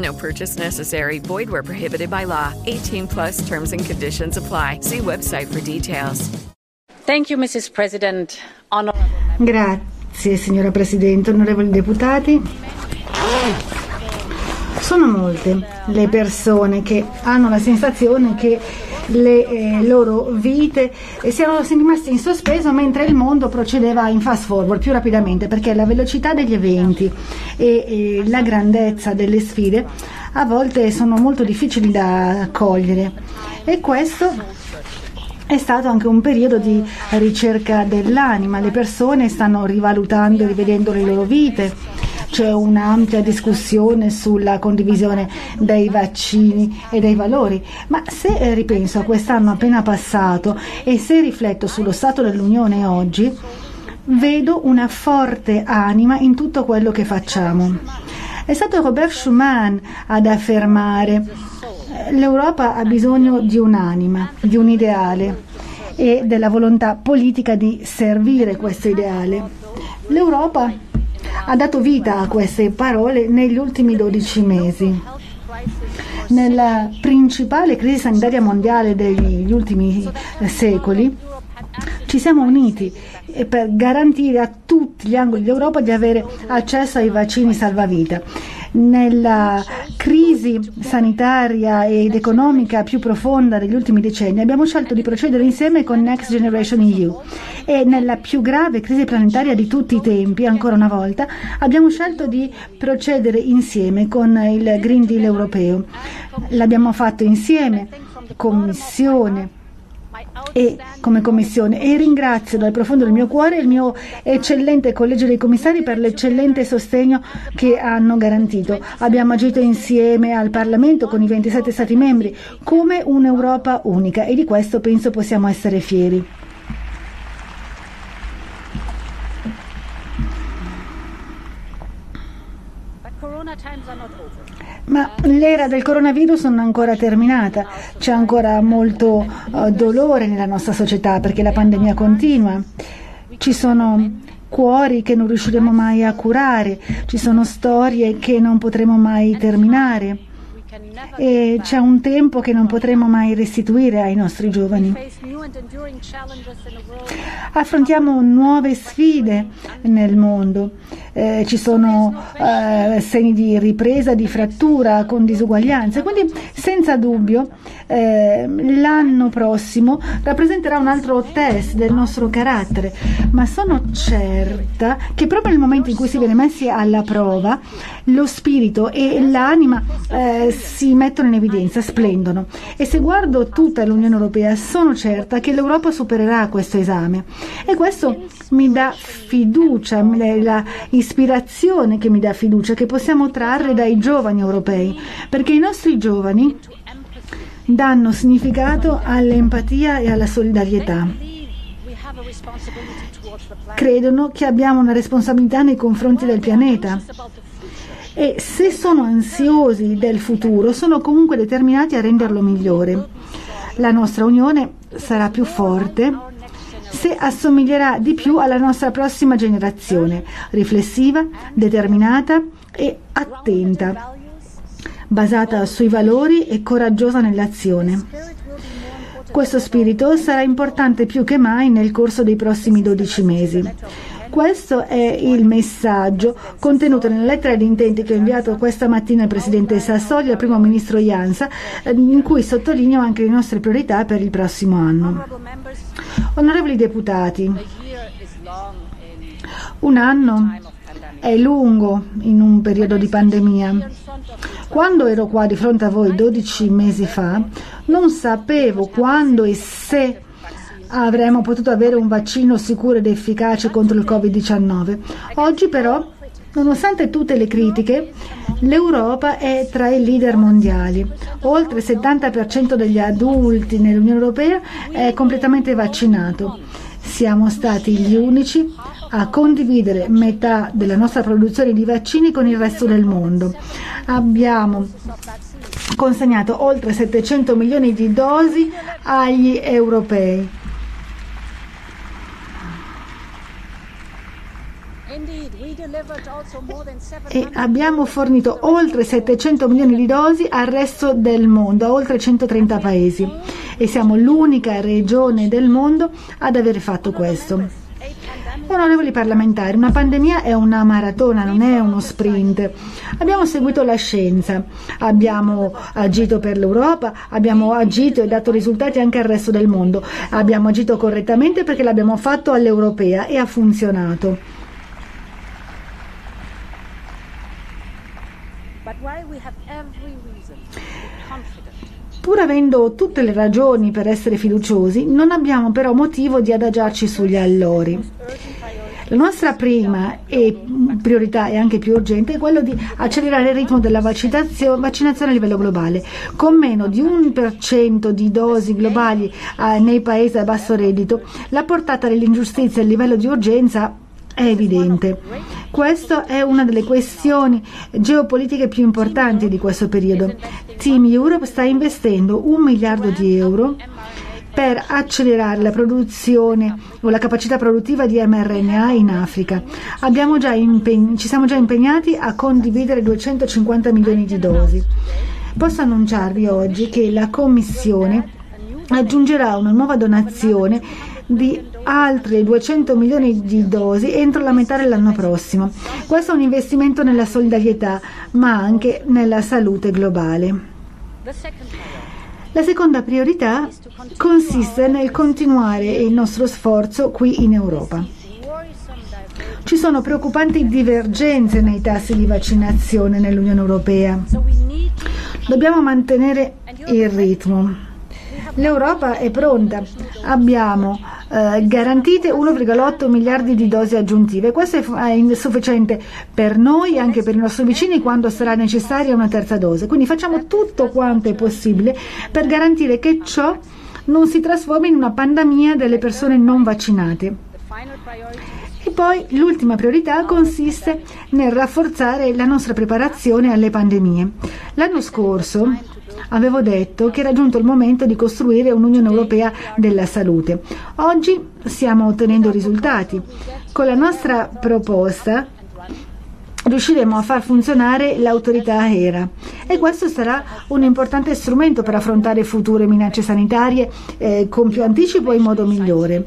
No purchase necessary. Void where prohibited by law. 18 plus terms and conditions apply. See website for details. Thank you, Mrs. President. Honorable Grazie, signora Presidente, onorevoli deputati. Sono molte le persone che hanno la sensazione che le eh, loro vite. Eh, siano rimaste in sospeso mentre il mondo procedeva in fast forward più rapidamente perché la velocità degli eventi e, e la grandezza delle sfide a volte sono molto difficili da cogliere. E questo è stato anche un periodo di ricerca dell'anima, le persone stanno rivalutando e rivedendo le loro vite, c'è un'ampia discussione sulla condivisione dei vaccini e dei valori, ma se ripenso a quest'anno appena passato e se rifletto sullo stato dell'Unione oggi, vedo una forte anima in tutto quello che facciamo. È stato Robert Schuman ad affermare l'Europa ha bisogno di un'anima, di un ideale e della volontà politica di servire questo ideale. L'Europa ha dato vita a queste parole negli ultimi 12 mesi. Nella principale crisi sanitaria mondiale degli ultimi secoli, ci siamo uniti per garantire a tutti gli angoli d'Europa di avere accesso ai vaccini salvavita nella crisi sanitaria ed economica più profonda degli ultimi decenni, abbiamo scelto di procedere insieme con Next Generation EU e nella più grave crisi planetaria di tutti i tempi, ancora una volta, abbiamo scelto di procedere insieme con il Green Deal europeo. L'abbiamo fatto insieme, Commissione, e come commissione e ringrazio dal profondo del mio cuore il mio eccellente collegio dei commissari per l'eccellente sostegno che hanno garantito. Abbiamo agito insieme al Parlamento con i 27 Stati membri come un'Europa unica e di questo penso possiamo essere fieri. Ma l'era del coronavirus non è ancora terminata, c'è ancora molto uh, dolore nella nostra società perché la pandemia continua. Ci sono cuori che non riusciremo mai a curare, ci sono storie che non potremo mai terminare e c'è un tempo che non potremo mai restituire ai nostri giovani. Affrontiamo nuove sfide nel mondo, eh, ci sono eh, segni di ripresa, di frattura con disuguaglianze, quindi senza dubbio eh, l'anno prossimo rappresenterà un altro test del nostro carattere, ma sono certa che proprio nel momento in cui si viene messi alla prova lo spirito e l'anima eh, si mettono in evidenza, splendono. E se guardo tutta l'Unione Europea, sono certa che l'Europa supererà questo esame. E questo mi dà fiducia, la ispirazione che mi dà fiducia che possiamo trarre dai giovani europei, perché i nostri giovani danno significato all'empatia e alla solidarietà. Credono che abbiamo una responsabilità nei confronti del pianeta e se sono ansiosi del futuro sono comunque determinati a renderlo migliore. La nostra unione sarà più forte se assomiglierà di più alla nostra prossima generazione, riflessiva, determinata e attenta, basata sui valori e coraggiosa nell'azione. Questo spirito sarà importante più che mai nel corso dei prossimi 12 mesi. Questo è il messaggio contenuto nella lettera di intenti che ho inviato questa mattina al Presidente Sassoli e al Primo Ministro Jansa, in cui sottolineo anche le nostre priorità per il prossimo anno. Onorevoli deputati, un anno è lungo in un periodo di pandemia. Quando ero qua di fronte a voi 12 mesi fa, non sapevo quando e se avremmo potuto avere un vaccino sicuro ed efficace contro il Covid-19. Oggi però, nonostante tutte le critiche, l'Europa è tra i leader mondiali. Oltre il 70% degli adulti nell'Unione Europea è completamente vaccinato. Siamo stati gli unici a condividere metà della nostra produzione di vaccini con il resto del mondo. Abbiamo consegnato oltre 700 milioni di dosi agli europei. E abbiamo fornito oltre 700 milioni di dosi al resto del mondo, a oltre 130 paesi. E siamo l'unica regione del mondo ad aver fatto questo. Onorevoli parlamentari, una pandemia è una maratona, non è uno sprint. Abbiamo seguito la scienza, abbiamo agito per l'Europa, abbiamo agito e dato risultati anche al resto del mondo. Abbiamo agito correttamente perché l'abbiamo fatto all'europea e ha funzionato. Pur avendo tutte le ragioni per essere fiduciosi, non abbiamo però motivo di adagiarci sugli allori. La nostra prima priorità e anche più urgente è quello di accelerare il ritmo della vaccinazione, vaccinazione a livello globale. Con meno di un per cento di dosi globali eh, nei paesi a basso reddito, la portata dell'ingiustizia e il livello di urgenza è evidente. Questa è una delle questioni geopolitiche più importanti di questo periodo. Team Europe sta investendo un miliardo di euro per accelerare la produzione o la capacità produttiva di mRNA in Africa. Impegn- ci siamo già impegnati a condividere 250 milioni di dosi. Posso annunciarvi oggi che la Commissione aggiungerà una nuova donazione di altri 200 milioni di dosi entro la metà dell'anno prossimo. Questo è un investimento nella solidarietà, ma anche nella salute globale. La seconda priorità consiste nel continuare il nostro sforzo qui in Europa. Ci sono preoccupanti divergenze nei tassi di vaccinazione nell'Unione Europea. Dobbiamo mantenere il ritmo. L'Europa è pronta. Abbiamo eh, garantite 1,8 miliardi di dosi aggiuntive. Questo è insufficiente per noi e anche per i nostri vicini quando sarà necessaria una terza dose. Quindi facciamo tutto quanto è possibile per garantire che ciò non si trasformi in una pandemia delle persone non vaccinate. E poi l'ultima priorità consiste nel rafforzare la nostra preparazione alle pandemie. L'anno scorso avevo detto che era giunto il momento di costruire un'Unione Europea della salute. Oggi stiamo ottenendo risultati. Con la nostra proposta riusciremo a far funzionare l'autorità ERA e questo sarà un importante strumento per affrontare future minacce sanitarie eh, con più anticipo e in modo migliore.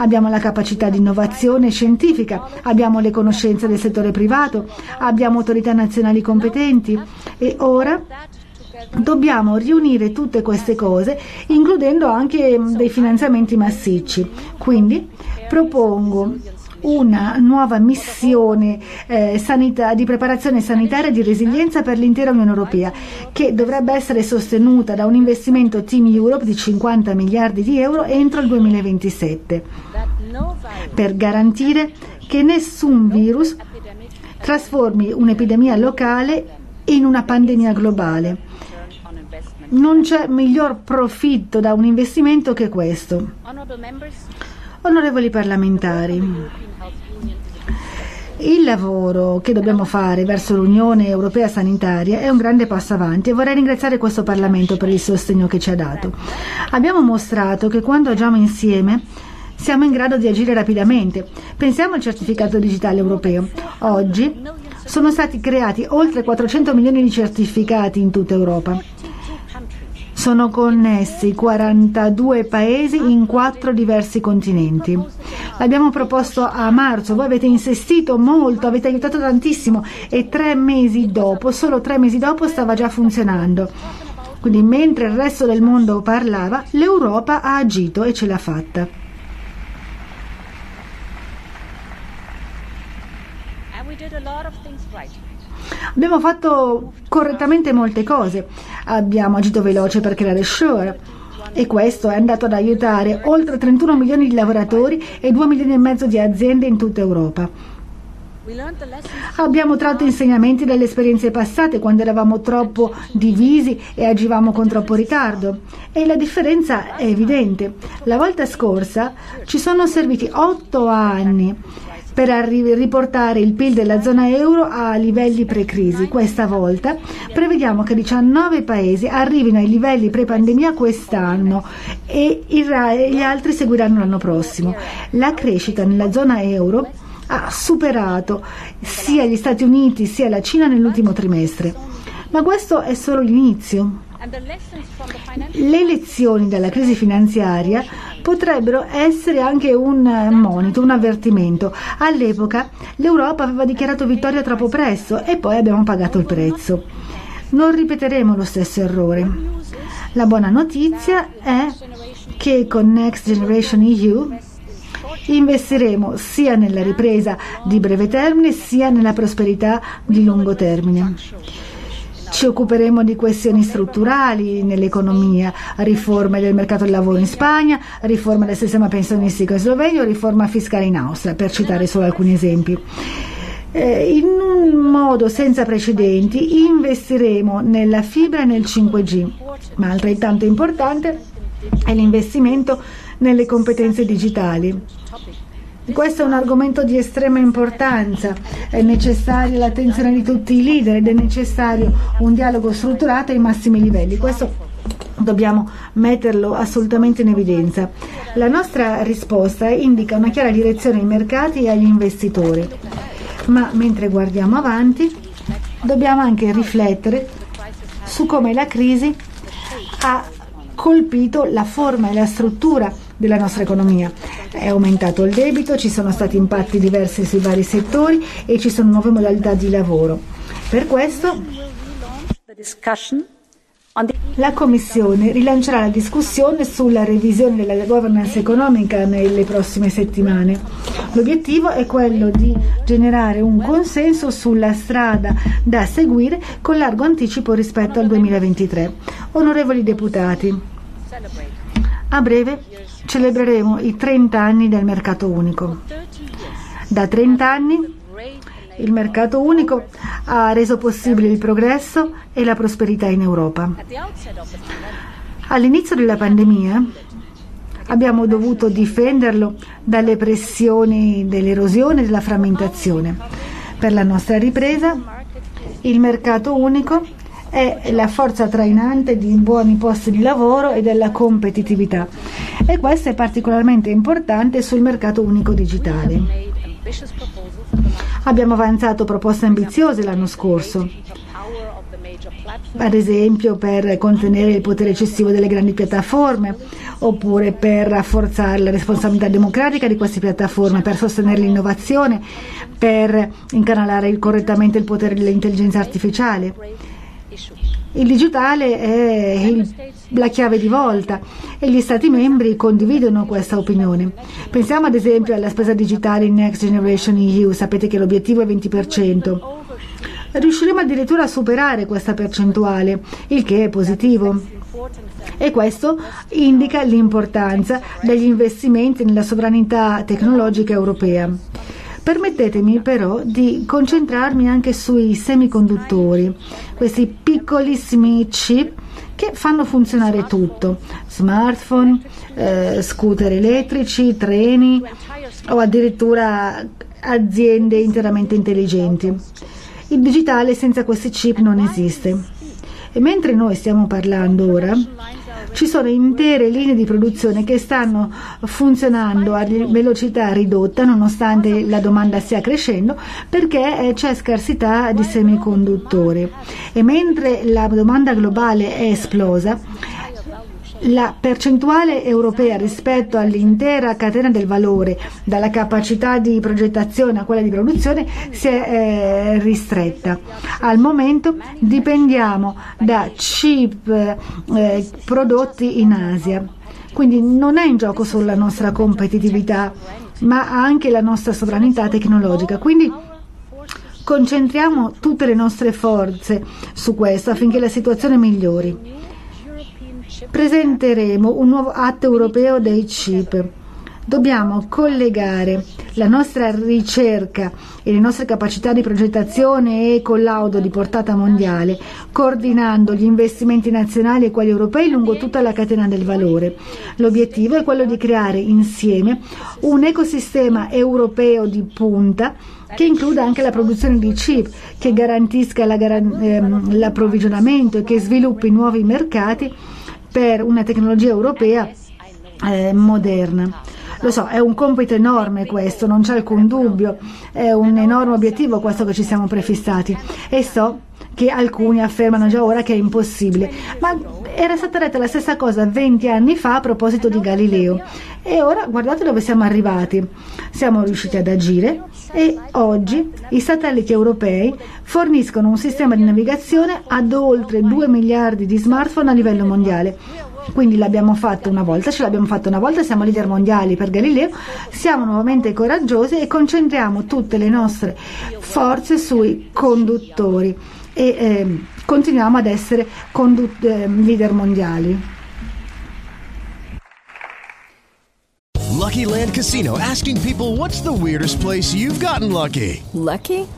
Abbiamo la capacità di innovazione scientifica, abbiamo le conoscenze del settore privato, abbiamo autorità nazionali competenti e ora Dobbiamo riunire tutte queste cose, includendo anche mm, dei finanziamenti massicci. Quindi propongo una nuova missione eh, sanita- di preparazione sanitaria e di resilienza per l'intera Unione Europea, che dovrebbe essere sostenuta da un investimento Team Europe di 50 miliardi di euro entro il 2027, per garantire che nessun virus trasformi un'epidemia locale in una pandemia globale non c'è miglior profitto da un investimento che questo. Onorevoli parlamentari, il lavoro che dobbiamo fare verso l'Unione Europea Sanitaria è un grande passo avanti e vorrei ringraziare questo Parlamento per il sostegno che ci ha dato. Abbiamo mostrato che quando agiamo insieme siamo in grado di agire rapidamente. Pensiamo al certificato digitale europeo. Oggi sono stati creati oltre 400 milioni di certificati in tutta Europa sono connessi 42 paesi in quattro diversi continenti. L'abbiamo proposto a marzo, voi avete insistito molto, avete aiutato tantissimo e tre mesi dopo, solo tre mesi dopo stava già funzionando. Quindi mentre il resto del mondo parlava, l'Europa ha agito e ce l'ha fatta. Abbiamo fatto correttamente molte cose, abbiamo agito veloce per creare Shure e questo è andato ad aiutare oltre 31 milioni di lavoratori e 2 milioni e mezzo di aziende in tutta Europa. Abbiamo tratto insegnamenti dalle esperienze passate quando eravamo troppo divisi e agivamo con troppo ritardo. E la differenza è evidente. La volta scorsa ci sono serviti otto anni per riportare il PIL della zona euro a livelli pre-crisi. Questa volta prevediamo che 19 paesi arrivino ai livelli pre-pandemia quest'anno e gli altri seguiranno l'anno prossimo. La crescita nella zona euro ha superato sia gli Stati Uniti sia la Cina nell'ultimo trimestre. Ma questo è solo l'inizio. Le lezioni dalla crisi finanziaria potrebbero essere anche un monito, un avvertimento. All'epoca l'Europa aveva dichiarato vittoria troppo presto e poi abbiamo pagato il prezzo. Non ripeteremo lo stesso errore. La buona notizia è che con Next Generation EU investiremo sia nella ripresa di breve termine sia nella prosperità di lungo termine. Ci occuperemo di questioni strutturali nell'economia, riforme del mercato del lavoro in Spagna, riforma del sistema pensionistico in Slovenia, riforma fiscale in Austria, per citare solo alcuni esempi. Eh, in un modo senza precedenti investiremo nella fibra e nel 5G, ma altrettanto importante è l'investimento nelle competenze digitali. Questo è un argomento di estrema importanza, è necessaria l'attenzione di tutti i leader ed è necessario un dialogo strutturato ai massimi livelli. Questo dobbiamo metterlo assolutamente in evidenza. La nostra risposta indica una chiara direzione ai mercati e agli investitori, ma mentre guardiamo avanti dobbiamo anche riflettere su come la crisi ha colpito la forma e la struttura della nostra economia. È aumentato il debito, ci sono stati impatti diversi sui vari settori e ci sono nuove modalità di lavoro. Per questo la Commissione rilancerà la discussione sulla revisione della governance economica nelle prossime settimane. L'obiettivo è quello di generare un consenso sulla strada da seguire con largo anticipo rispetto al 2023. Onorevoli deputati, a breve celebreremo i 30 anni del mercato unico. Da 30 anni il mercato unico ha reso possibile il progresso e la prosperità in Europa. All'inizio della pandemia abbiamo dovuto difenderlo dalle pressioni dell'erosione e della frammentazione. Per la nostra ripresa il mercato unico è la forza trainante di buoni posti di lavoro e della competitività e questo è particolarmente importante sul mercato unico digitale. Abbiamo avanzato proposte ambiziose l'anno scorso, ad esempio per contenere il potere eccessivo delle grandi piattaforme, oppure per rafforzare la responsabilità democratica di queste piattaforme, per sostenere l'innovazione, per incanalare correttamente il potere dell'intelligenza artificiale il digitale è il, la chiave di volta e gli Stati membri condividono questa opinione. Pensiamo ad esempio alla spesa digitale in Next Generation EU, sapete che l'obiettivo è 20%. Riusciremo addirittura a superare questa percentuale, il che è positivo. E questo indica l'importanza degli investimenti nella sovranità tecnologica europea. Permettetemi però di concentrarmi anche sui semiconduttori, questi piccolissimi chip che fanno funzionare tutto, smartphone, eh, scooter elettrici, treni o addirittura aziende interamente intelligenti. Il digitale senza questi chip non esiste. E mentre noi stiamo parlando ora, ci sono intere linee di produzione che stanno funzionando a velocità ridotta nonostante la domanda stia crescendo perché eh, c'è scarsità di semiconduttori. E mentre la domanda globale è esplosa la percentuale europea rispetto all'intera catena del valore, dalla capacità di progettazione a quella di produzione, si è eh, ristretta. Al momento dipendiamo da chip eh, prodotti in Asia. Quindi non è in gioco solo la nostra competitività, ma anche la nostra sovranità tecnologica. Quindi concentriamo tutte le nostre forze su questo affinché la situazione migliori. Presenteremo un nuovo atto europeo dei chip. Dobbiamo collegare la nostra ricerca e le nostre capacità di progettazione e collaudo di portata mondiale, coordinando gli investimenti nazionali e quelli europei lungo tutta la catena del valore. L'obiettivo è quello di creare insieme un ecosistema europeo di punta che includa anche la produzione di chip, che garantisca la, ehm, l'approvvigionamento e che sviluppi nuovi mercati per una tecnologia europea eh, moderna. Lo so, è un compito enorme questo, non c'è alcun dubbio, è un enorme obiettivo questo che ci siamo prefissati. E so che alcuni affermano già ora che è impossibile, ma era stata detta la stessa cosa 20 anni fa a proposito di Galileo. E ora guardate dove siamo arrivati. Siamo riusciti ad agire e oggi i satelliti europei forniscono un sistema di navigazione ad oltre 2 miliardi di smartphone a livello mondiale. Quindi l'abbiamo fatto una volta, ce l'abbiamo fatto una volta, siamo leader mondiali per Galileo, siamo nuovamente coraggiosi e concentriamo tutte le nostre forze sui conduttori e eh, continuiamo ad essere condu- eh, leader mondiali. Lucky Land Casino asking people what's the weirdest place you've gotten lucky? Lucky?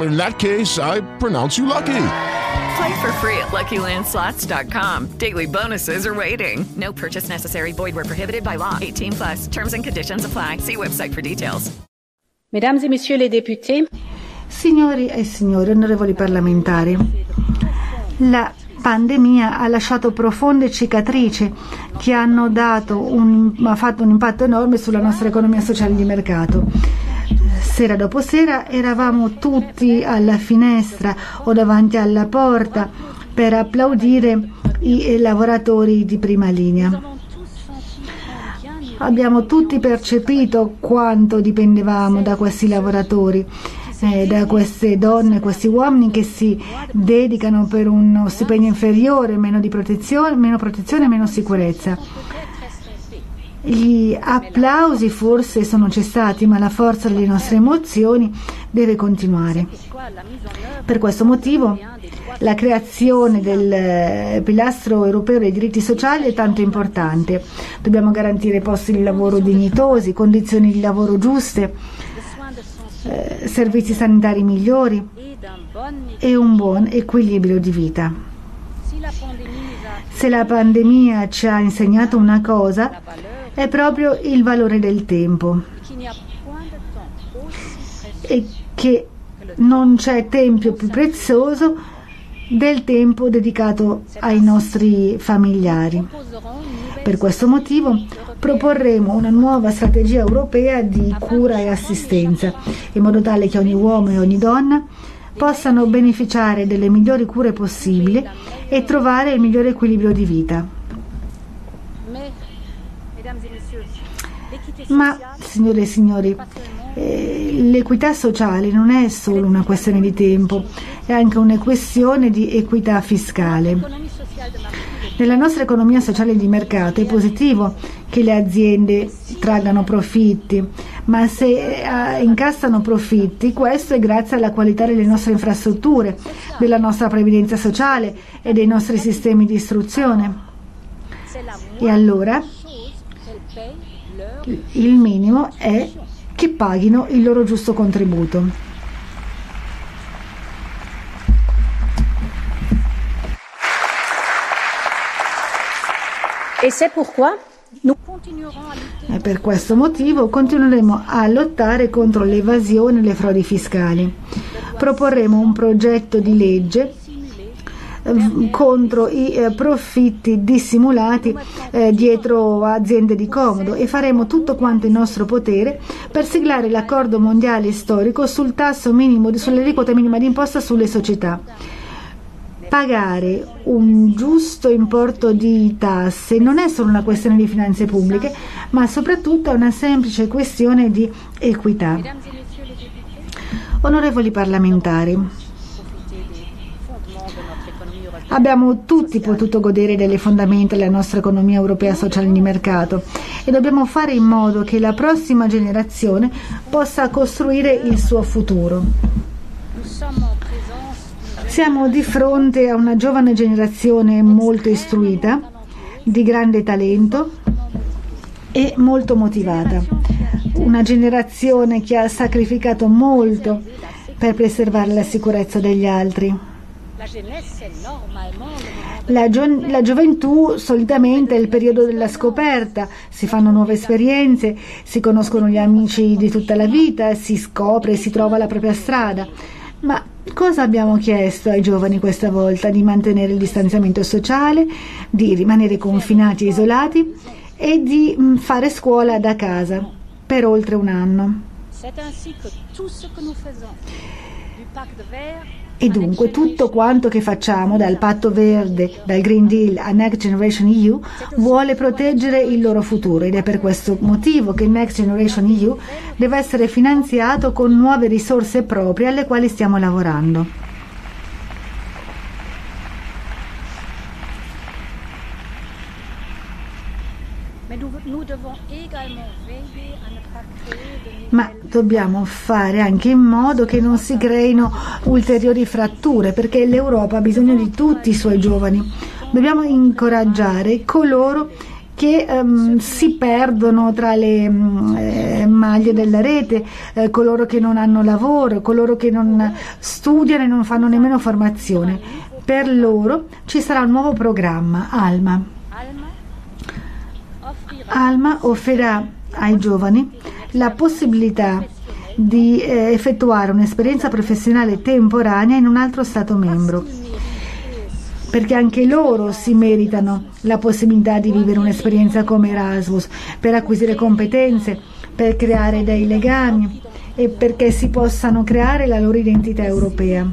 In that case, I pronounce you lucky. Play for free at LuckyLandSlots.com. Daily bonuses are waiting. No purchase necessary. Void where prohibited by law. 18 plus. Terms and conditions apply. See website for details. Mesdames et messieurs les députés. Signori e signori, onorevoli parlamentari, la pandemia ha lasciato profonde cicatrici che hanno un, fatto un impatto enorme sulla nostra economia sociale di mercato. Sera dopo sera eravamo tutti alla finestra o davanti alla porta per applaudire i lavoratori di prima linea. Abbiamo tutti percepito quanto dipendevamo da questi lavoratori eh, da queste donne, questi uomini che si dedicano per uno stipendio inferiore, meno, protezione, meno protezione, meno sicurezza. Gli applausi forse sono cessati, ma la forza delle nostre emozioni deve continuare. Per questo motivo la creazione del eh, pilastro europeo dei diritti sociali è tanto importante. Dobbiamo garantire posti di lavoro dignitosi, condizioni di lavoro giuste, eh, servizi sanitari migliori e un buon equilibrio di vita. Se la pandemia ci ha insegnato una cosa, è proprio il valore del tempo e che non c'è tempo più prezioso del tempo dedicato ai nostri familiari. Per questo motivo proporremo una nuova strategia europea di cura e assistenza, in modo tale che ogni uomo e ogni donna possano beneficiare delle migliori cure possibili e trovare il migliore equilibrio di vita. Ma, signore e signori, eh, l'equità sociale non è solo una questione di tempo, è anche una questione di equità fiscale. Nella nostra economia sociale di mercato è positivo che le aziende traggano profitti, ma se eh, incassano profitti, questo è grazie alla qualità delle nostre infrastrutture, della nostra previdenza sociale e dei nostri sistemi di istruzione. E allora il minimo è che paghino il loro giusto contributo. E c'est pourquoi e per questo motivo continueremo a lottare contro l'evasione e le frodi fiscali. proporremo un progetto di legge contro i eh, profitti dissimulati eh, dietro aziende di comodo e faremo tutto quanto in nostro potere per siglare l'accordo mondiale storico sul tasso minimo, sull'aliquota minima d'imposta sulle società pagare un giusto importo di tasse non è solo una questione di finanze pubbliche, ma soprattutto è una semplice questione di equità. Onorevoli parlamentari, Abbiamo tutti potuto godere delle fondamenta della nostra economia europea sociale di mercato e dobbiamo fare in modo che la prossima generazione possa costruire il suo futuro. Siamo di fronte a una giovane generazione molto istruita, di grande talento e molto motivata. Una generazione che ha sacrificato molto per preservare la sicurezza degli altri. La, gio- la, gioventù solitamente è il periodo della scoperta, si fanno nuove esperienze, si conoscono gli amici di tutta la vita, si scopre e si trova la propria strada. Ma cosa abbiamo chiesto ai giovani questa volta? Di mantenere il distanziamento sociale, di rimanere confinati e isolati e di mm, fare scuola da casa per oltre un anno. E dunque tutto quanto che facciamo, dal patto verde, dal Green Deal a Next Generation EU, vuole proteggere il loro futuro ed è per questo motivo che Next Generation EU deve essere finanziato con nuove risorse proprie alle quali stiamo lavorando. Dobbiamo fare anche in modo che non si creino ulteriori fratture, perché l'Europa ha bisogno di tutti i suoi giovani. Dobbiamo incoraggiare coloro che um, si perdono tra le um, eh, maglie della rete, eh, coloro che non hanno lavoro, coloro che non studiano e non fanno nemmeno formazione. Per loro ci sarà un nuovo programma, Alma. Alma offrirà ai giovani la possibilità di eh, effettuare un'esperienza professionale temporanea in un altro Stato membro, perché anche loro si meritano la possibilità di vivere un'esperienza come Erasmus, per acquisire competenze, per creare dei legami e perché si possano creare la loro identità europea.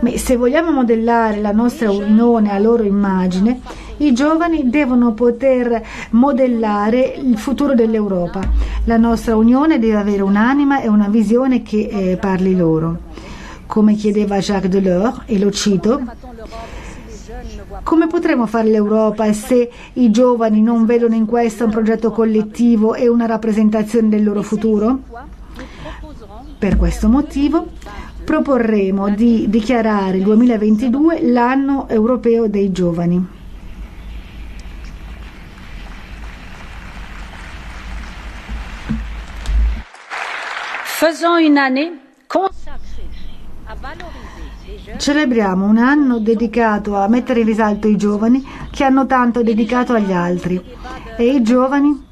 Ma se vogliamo modellare la nostra unione a loro immagine, i giovani devono poter modellare il futuro dell'Europa. La nostra Unione deve avere un'anima e una visione che eh, parli loro. Come chiedeva Jacques Delors, e lo cito, come potremo fare l'Europa se i giovani non vedono in questo un progetto collettivo e una rappresentazione del loro futuro? Per questo motivo proporremo di dichiarare il 2022 l'anno europeo dei giovani. Faisons une année consacrée Celebriamo un anno dedicato a mettere in risalto i giovani che hanno tanto dedicato agli altri e i giovani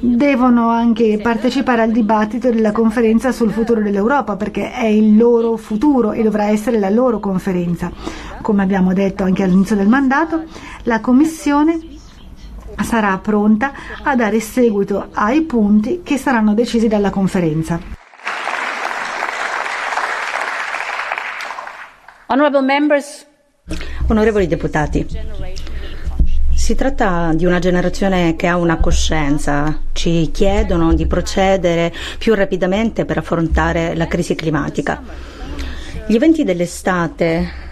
devono anche partecipare al dibattito della conferenza sul futuro dell'Europa perché è il loro futuro e dovrà essere la loro conferenza. Come abbiamo detto anche all'inizio del mandato, la Commissione sarà pronta a dare seguito ai punti che saranno decisi dalla conferenza. Onorevoli deputati, si tratta di una generazione che ha una coscienza, ci chiedono di procedere più rapidamente per affrontare la crisi climatica. Gli eventi dell'estate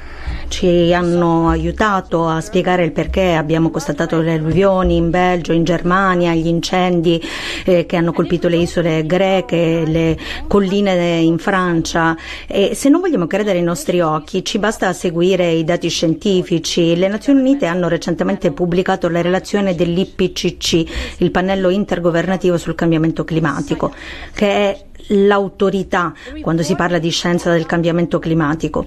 ci hanno aiutato a spiegare il perché abbiamo constatato le alluvioni in Belgio, in Germania, gli incendi eh, che hanno colpito le isole greche, le colline in Francia e se non vogliamo credere ai nostri occhi ci basta seguire i dati scientifici. Le Nazioni Unite hanno recentemente pubblicato la relazione dell'IPCC, il pannello intergovernativo sul cambiamento climatico, che è l'autorità quando si parla di scienza del cambiamento climatico.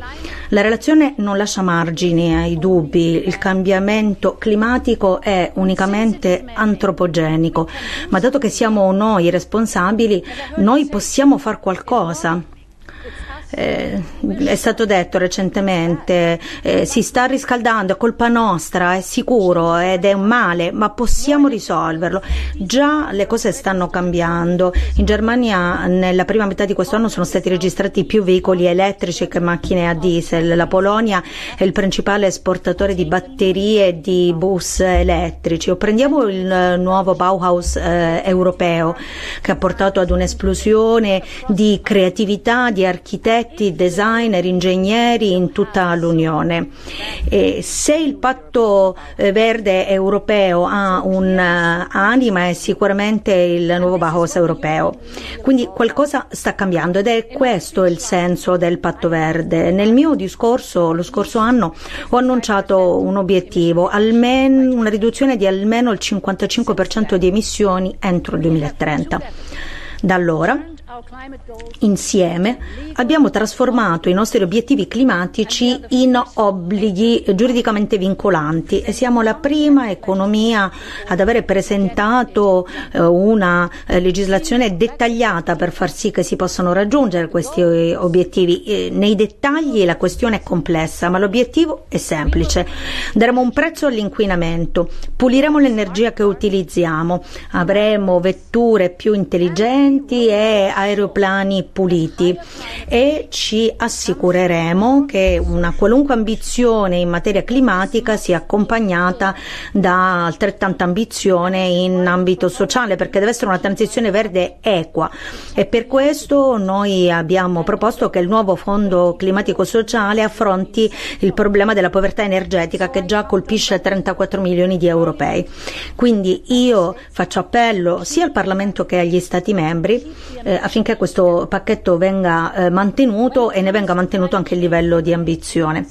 La relazione non lascia margini ai dubbi, il cambiamento climatico è unicamente antropogenico, ma dato che siamo noi responsabili, noi possiamo far qualcosa Eh, è stato detto recentemente, eh, si sta riscaldando, è colpa nostra, è sicuro ed è un male, ma possiamo risolverlo. Già le cose stanno cambiando. In Germania nella prima metà di questo anno sono stati registrati più veicoli elettrici che macchine a diesel. La Polonia è il principale esportatore di batterie di bus elettrici. O prendiamo il nuovo Bauhaus eh, europeo che ha portato ad un'esplosione di creatività, di architetti, designer, ingegneri in tutta l'Unione. E se il patto eh, verde europeo ha un'anima è sicuramente il nuovo Bauhaus europeo. Quindi qualcosa sta cambiando ed è questo il senso del patto verde. Nel mio discorso lo scorso anno ho annunciato un obiettivo, almeno, una riduzione di almeno il 55% di emissioni entro il 2030. Da allora Insieme abbiamo trasformato i nostri obiettivi climatici in obblighi giuridicamente vincolanti e siamo la prima economia ad avere presentato eh, una eh, legislazione dettagliata per far sì che si possano raggiungere questi eh, obiettivi. Nei dettagli la questione è complessa, ma l'obiettivo è semplice. Daremo un prezzo all'inquinamento, puliremo l'energia che utilizziamo, avremo vetture più intelligenti e aeroplani puliti e ci assicureremo che una qualunque ambizione in materia climatica sia accompagnata da altrettanta ambizione in ambito sociale perché deve essere una transizione verde equa e per questo noi abbiamo proposto che il nuovo fondo climatico sociale affronti il problema della povertà energetica che già colpisce 34 milioni di europei. Quindi io faccio appello sia al Parlamento che agli Stati membri eh, affinché questo pacchetto venga eh, mantenuto e ne venga mantenuto anche il livello di ambizione.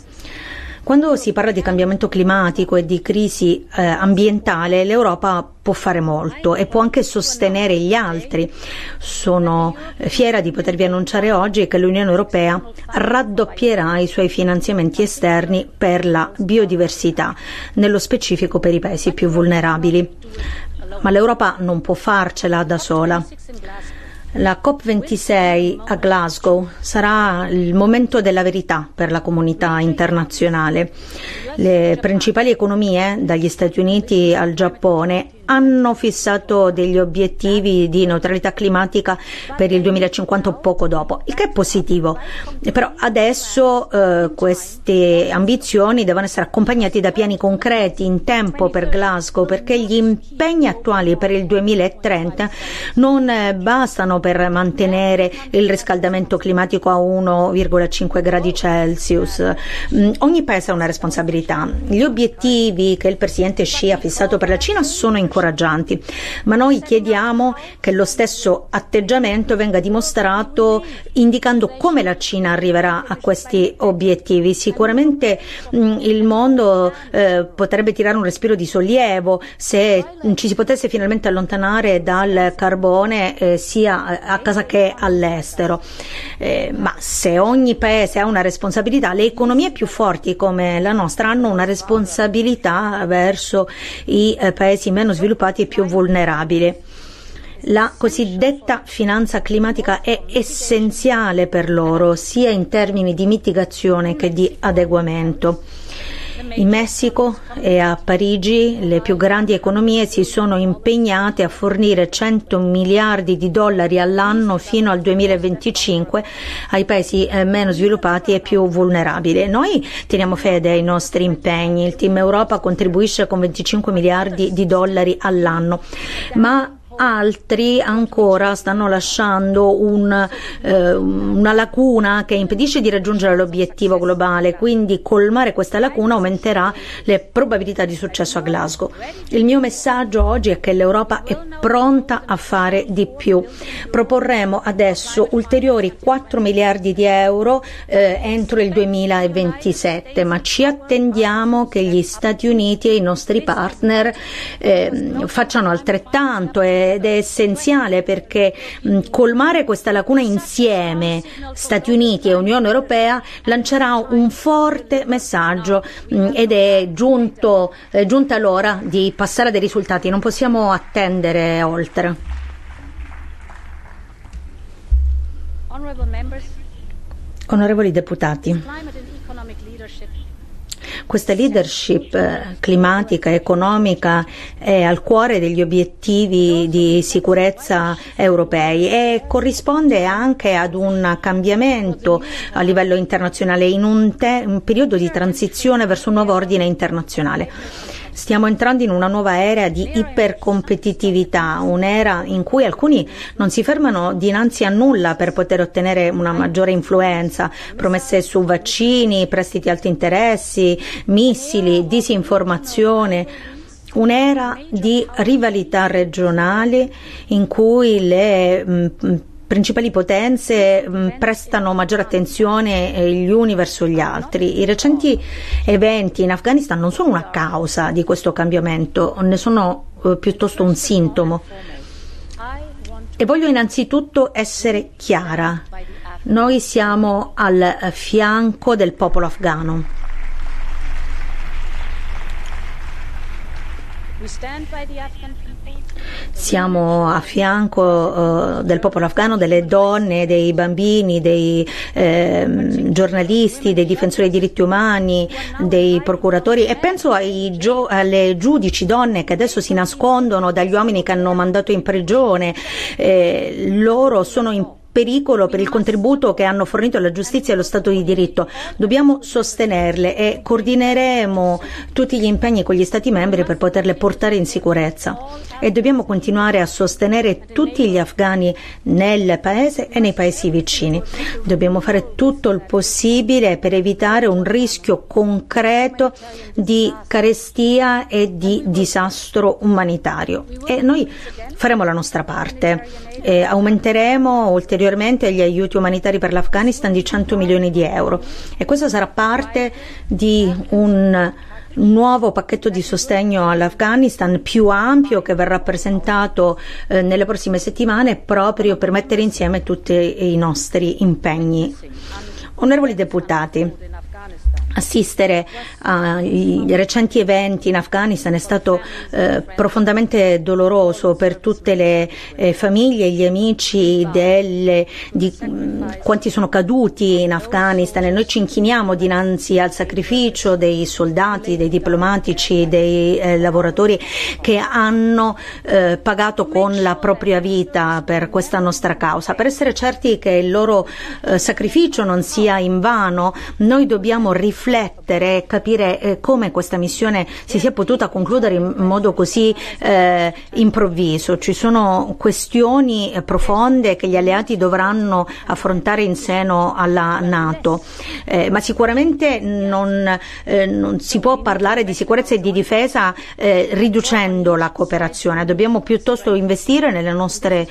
Quando si parla di cambiamento climatico e di crisi eh, ambientale, l'Europa può fare molto e può anche sostenere gli altri. Sono eh, fiera di potervi annunciare oggi che l'Unione Europea raddoppierà i suoi finanziamenti esterni per la biodiversità, nello specifico per i paesi più vulnerabili. Ma l'Europa non può farcela da sola. La COP26 a Glasgow sarà il momento della verità per la comunità internazionale. Le principali economie, dagli Stati Uniti al Giappone, hanno fissato degli obiettivi di neutralità climatica per il 2050 o poco dopo, il che è positivo. Però adesso eh, queste ambizioni devono essere accompagnate da piani concreti in tempo per Glasgow perché gli impegni attuali per il 2030 non eh, bastano per mantenere il riscaldamento climatico a 1,5 gradi Celsius. Mm, ogni paese ha una responsabilità. Gli obiettivi che il presidente Xi ha fissato per la Cina sono in incoraggianti, ma noi chiediamo che lo stesso atteggiamento venga dimostrato indicando come la Cina arriverà a questi obiettivi. Sicuramente mh, mm, il mondo eh, potrebbe tirare un respiro di sollievo se mh, ci si potesse finalmente allontanare dal carbone eh, sia a casa che all'estero. Eh, ma se ogni paese ha una responsabilità, le economie più forti come la nostra hanno una responsabilità verso i eh, paesi meno sviluppati sviluppati e più vulnerabili. La cosiddetta finanza climatica è essenziale per loro, sia in termini di mitigazione che di adeguamento. In Messico e a Parigi le più grandi economie si sono impegnate a fornire 100 miliardi di dollari all'anno fino al 2025 ai paesi eh, meno sviluppati e più vulnerabili. Noi teniamo fede ai nostri impegni. Il Team Europa contribuisce con 25 miliardi di dollari all'anno, ma altri ancora stanno lasciando un, eh, una lacuna che impedisce di raggiungere l'obiettivo globale, quindi colmare questa lacuna aumenterà le probabilità di successo a Glasgow. Il mio messaggio oggi è che l'Europa è pronta a fare di più. Proporremo adesso ulteriori 4 miliardi di euro eh, entro il 2027, ma ci attendiamo che gli Stati Uniti e i nostri partner eh, facciano altrettanto e ed è essenziale perché mh, colmare questa lacuna insieme, Stati Uniti e Unione Europea, lancerà un forte messaggio mh, ed è giunto, è giunta l'ora di passare a dei risultati, non possiamo attendere oltre. Onorevoli deputati, questa leadership eh, climatica economica è al cuore degli obiettivi di sicurezza europei e corrisponde anche ad un cambiamento a livello internazionale in un, te- un periodo di transizione verso un nuovo ordine internazionale. Stiamo entrando in una nuova era di ipercompetitività, un'era in cui alcuni non si fermano dinanzi a nulla per poter ottenere una maggiore influenza, promesse su vaccini, prestiti alti interessi, missili, disinformazione. Un'era di rivalità regionali in cui le principali potenze mh, mm, prestano maggiore attenzione eh, gli uni verso gli altri. I recenti eventi in Afghanistan non sono una causa di questo cambiamento, ne sono eh, piuttosto un sintomo. E voglio innanzitutto essere chiara. Noi siamo al fianco del popolo afghano. We stand by the Afghan siamo a fianco uh, del popolo afghano, delle donne, dei bambini, dei eh, giornalisti, dei difensori dei diritti umani, dei procuratori e penso gio- alle giudici donne che adesso si nascondono dagli uomini che hanno mandato in prigione. Eh, loro sono in pericolo per il contributo che hanno fornito alla giustizia e allo Stato di diritto. Dobbiamo sostenerle e coordineremo tutti gli impegni con gli Stati membri per poterle portare in sicurezza. E dobbiamo continuare a sostenere tutti gli afghani nel paese e nei paesi vicini. Dobbiamo fare tutto il possibile per evitare un rischio concreto di carestia e di disastro umanitario. E noi faremo la nostra parte. E aumenteremo ulteriormente gli aiuti umanitari per l'Afghanistan di 100 milioni di euro e questo sarà parte di un nuovo pacchetto di sostegno all'Afghanistan più ampio che verrà presentato eh, nelle prossime settimane proprio per mettere insieme tutti i nostri impegni. Onorevoli deputati, assistere ai recenti eventi in Afghanistan è stato eh, profondamente doloroso per tutte le eh, famiglie e gli amici delle, di mh, mm, quanti sono caduti in Afghanistan e noi ci inchiniamo dinanzi al sacrificio dei soldati, dei diplomatici, dei eh, lavoratori che hanno eh, pagato con la propria vita per questa nostra causa. Per essere certi che il loro eh, sacrificio non sia invano, noi dobbiamo riflettere riflettere e capire eh, come questa missione si sia potuta concludere in modo così eh, improvviso. Ci sono questioni eh, profonde che gli alleati dovranno affrontare in seno alla Nato, eh, ma sicuramente non, eh, non, si può parlare di sicurezza e di difesa eh, riducendo la cooperazione, dobbiamo piuttosto investire nelle nostre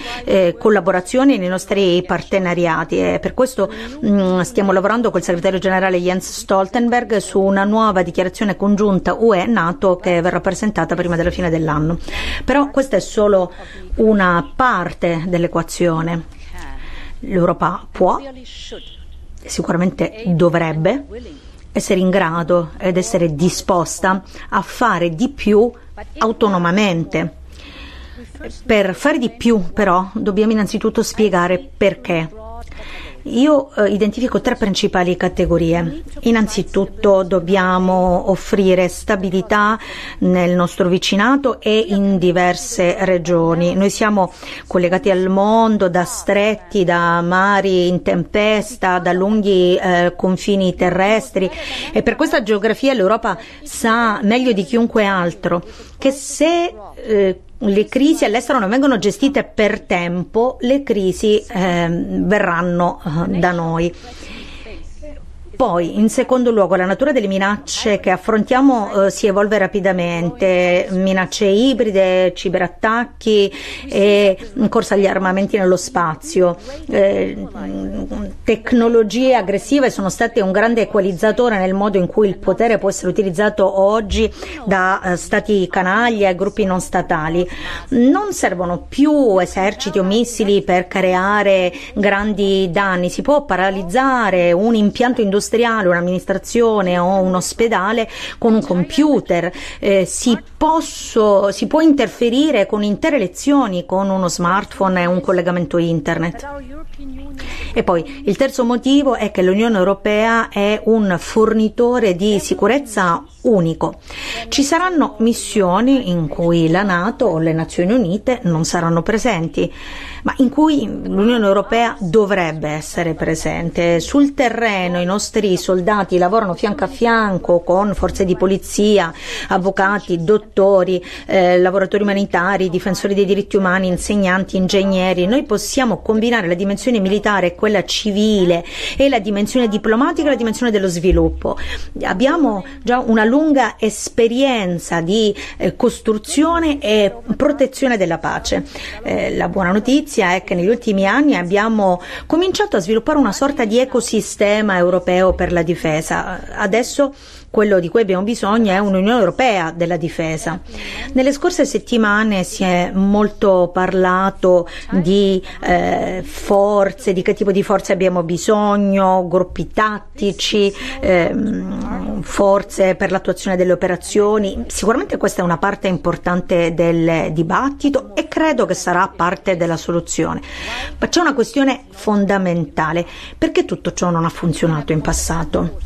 collaborazioni, nei nostri partenariati. E per questo mh, mm, stiamo lavorando col segretario generale Jens Stoltenberg Stoltenberg su una nuova dichiarazione congiunta UE-NATO che verrà presentata prima della fine dell'anno. Però questa è solo una parte dell'equazione. L'Europa può, sicuramente dovrebbe, essere in grado ed essere disposta a fare di più autonomamente. Per fare di più però dobbiamo innanzitutto spiegare perché. Io eh, identifico tre principali categorie. Innanzitutto dobbiamo offrire stabilità nel nostro vicinato e in diverse regioni. Noi siamo collegati al mondo da stretti, da mari in tempesta, da lunghi eh, confini terrestri e per questa geografia l'Europa sa meglio di chiunque altro che se eh, le crisi all'estero non vengono gestite per tempo, le crisi eh, verranno da noi. Poi, in secondo luogo, la natura delle minacce che affrontiamo eh, si evolve rapidamente, minacce ibride, ciberattacchi e corsa agli armamenti nello spazio. Eh, tecnologie aggressive sono state un grande equalizzatore nel modo in cui il potere può essere utilizzato oggi da eh, stati canaglia e gruppi non statali. Non servono più eserciti o missili per creare grandi danni, si può paralizzare un impianto industriale industriale, un'amministrazione o un ospedale con un computer, eh, si, posso, si può interferire con intere lezioni con uno smartphone e un collegamento internet. E poi il terzo motivo è che l'Unione Europea è un fornitore di sicurezza unico. Ci saranno missioni in cui la Nato o le Nazioni Unite non saranno presenti ma in cui l'Unione Europea dovrebbe essere presente. Sul terreno i nostri soldati lavorano fianco a fianco con forze di polizia, avvocati, dottori, eh, lavoratori umanitari, difensori dei diritti umani, insegnanti, ingegneri. Noi possiamo combinare la dimensione militare e quella civile e la dimensione diplomatica e la dimensione dello sviluppo. Abbiamo già una lunga esperienza di eh, costruzione e protezione della pace. Eh, la buona notizia notizia è che negli ultimi anni abbiamo cominciato a sviluppare una sorta di ecosistema europeo per la difesa. Adesso quello di cui abbiamo bisogno è un'Unione Europea della difesa. Nelle scorse settimane si è molto parlato di eh, forze, di che tipo di forze abbiamo bisogno, gruppi tattici, ehm, forze per l'attuazione delle operazioni. Sicuramente questa è una parte importante del dibattito e credo che sarà parte della soluzione. Ma c'è una questione fondamentale. Perché tutto ciò non ha funzionato in passato?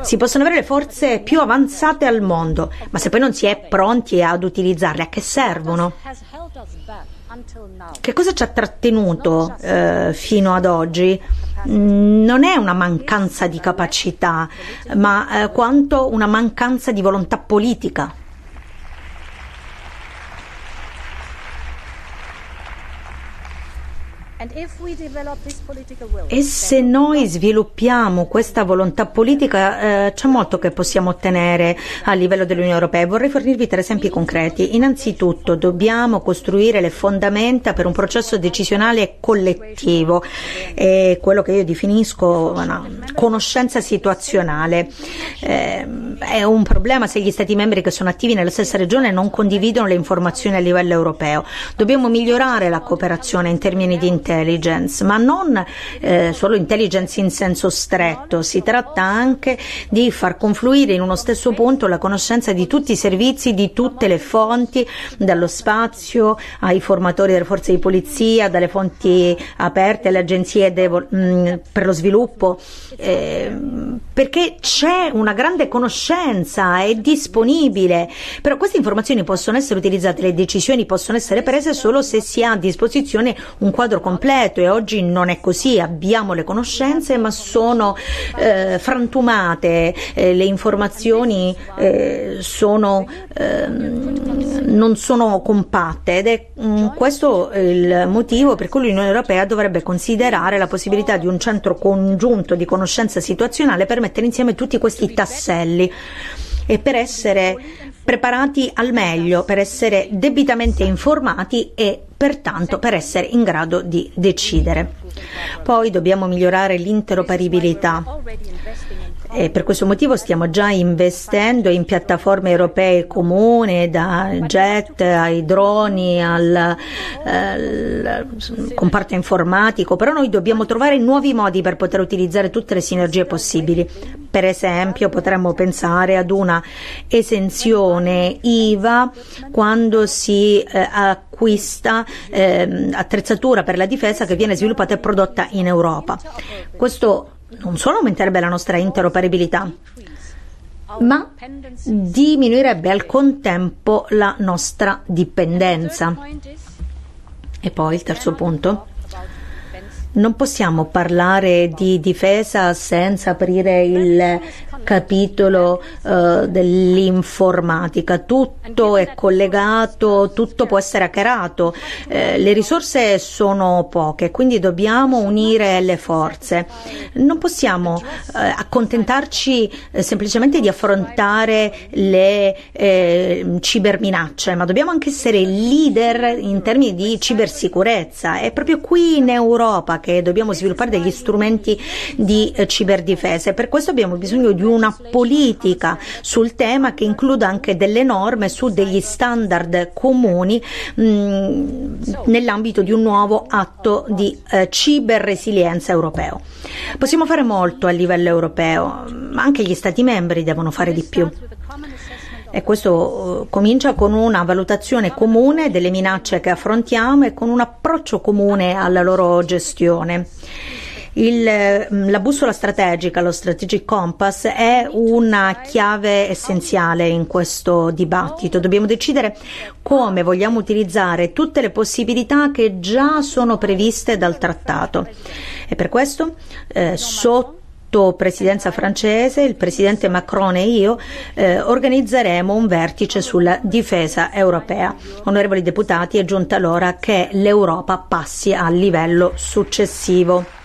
Si possono avere le forze più avanzate al mondo, ma se poi non si è pronti ad utilizzarle, a che servono? Che cosa ci ha trattenuto eh, fino ad oggi? Mm, non è una mancanza di capacità, ma eh, quanto una mancanza di volontà politica. E se noi sviluppiamo questa volontà politica, eh, c'è molto che possiamo ottenere a livello dell'Unione Europea. Vorrei fornirvi tre esempi concreti. Innanzitutto, dobbiamo costruire le fondamenta per un processo decisionale collettivo, è quello che io definisco una conoscenza situazionale. Eh, è un problema se gli Stati membri che sono attivi nella stessa regione non condividono le informazioni a livello europeo. Dobbiamo migliorare la cooperazione in termini di intelligence, ma non eh, solo intelligence in senso stretto, si tratta anche di far confluire in uno stesso punto la conoscenza di tutti i servizi, di tutte le fonti, dallo spazio ai formatori delle forze di polizia, dalle fonti aperte alle agenzie mh, mm, per lo sviluppo, eh, perché c'è una grande conoscenza, è disponibile, però queste informazioni possono essere utilizzate, le decisioni possono essere prese solo se si ha a disposizione un quadro completo e oggi non è così, abbiamo le conoscenze ma sono eh, frantumate, eh, le informazioni eh, sono, ehm, non sono compatte ed è mh, mm, questo il motivo per cui l'Unione Europea dovrebbe considerare la possibilità di un centro congiunto di conoscenza situazionale per mettere insieme tutti questi tasselli. E per essere preparati al meglio, per essere debitamente informati e pertanto per essere in grado di decidere. Poi dobbiamo migliorare l'interoperabilità. E per questo motivo stiamo già investendo in piattaforme europee comuni, da jet ai droni al, al comparto informatico, però noi dobbiamo trovare nuovi modi per poter utilizzare tutte le sinergie possibili. Per esempio potremmo pensare ad una esenzione IVA quando si eh, acquista eh, attrezzatura per la difesa che viene sviluppata e prodotta in Europa. Questo non solo aumenterebbe la nostra interoperabilità, ma diminuirebbe al contempo la nostra dipendenza. E poi il terzo punto. Non possiamo parlare di difesa senza aprire il capitolo uh, dell'informatica, tutto è collegato, tutto può essere hackerato, eh, le risorse sono poche, quindi dobbiamo unire le forze. Non possiamo eh, accontentarci eh, semplicemente di affrontare le eh, ciberminacce, ma dobbiamo anche essere leader in termini di cibersicurezza. È proprio qui in Europa che dobbiamo sviluppare degli strumenti di eh, ciberdifesa e per questo abbiamo bisogno di un una politica sul tema che includa anche delle norme su degli standard comuni mh, nell'ambito di un nuovo atto di eh, ciberresilienza europeo. Possiamo fare molto a livello europeo, ma anche gli Stati membri devono fare di più. E questo eh, comincia con una valutazione comune delle minacce che affrontiamo e con un approccio comune alla loro gestione. Il, mm, la bussola strategica, lo strategic compass, è una chiave essenziale in questo dibattito. Dobbiamo decidere come vogliamo utilizzare tutte le possibilità che già sono previste dal trattato. E per questo, eh, sotto presidenza francese, il presidente Macron e io eh, organizzeremo un vertice sulla difesa europea. Onorevoli deputati, è giunta l'ora che l'Europa passi al livello successivo.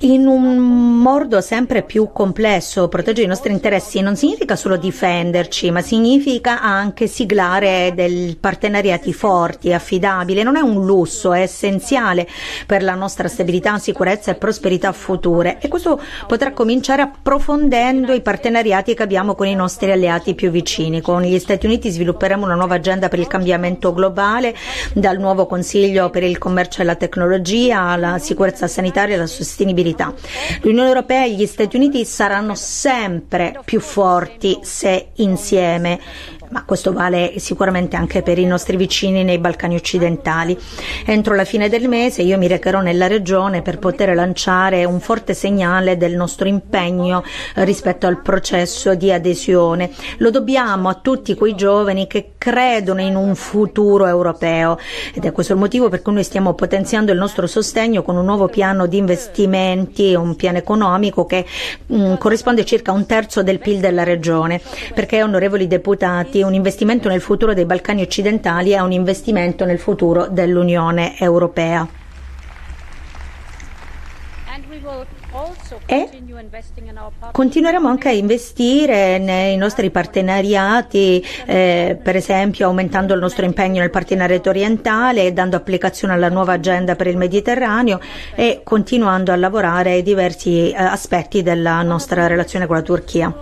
In un mondo sempre più complesso, proteggere i nostri interessi non significa solo difenderci, ma significa anche siglare dei partenariati forti, affidabili. Non è un lusso, è essenziale per la nostra stabilità, sicurezza e prosperità future. E questo potrà cominciare approfondendo i partenariati che abbiamo con i nostri alleati più vicini. Con gli Stati Uniti svilupperemo una nuova agenda per il cambiamento globale, dal nuovo Consiglio per il commercio e la tecnologia alla sicurezza sanitaria e alla sostenibilità. L'Unione Europea e gli Stati Uniti saranno sempre più forti se insieme ma questo vale sicuramente anche per i nostri vicini nei Balcani occidentali. Entro la fine del mese io mi recherò nella regione per poter lanciare un forte segnale del nostro impegno rispetto al processo di adesione. Lo dobbiamo a tutti quei giovani che credono in un futuro europeo ed è questo il motivo per cui noi stiamo potenziando il nostro sostegno con un nuovo piano di investimenti, un piano economico che mh, mm, corrisponde circa a un terzo del PIL della regione, perché onorevoli deputati un investimento nel futuro dei Balcani occidentali è un investimento nel futuro dell'Unione Europea. E continueremo anche a investire nei nostri partenariati, eh, per esempio aumentando il nostro impegno nel partenariato orientale e dando applicazione alla nuova agenda per il Mediterraneo e continuando a lavorare ai diversi eh, aspetti della nostra relazione con la Turchia.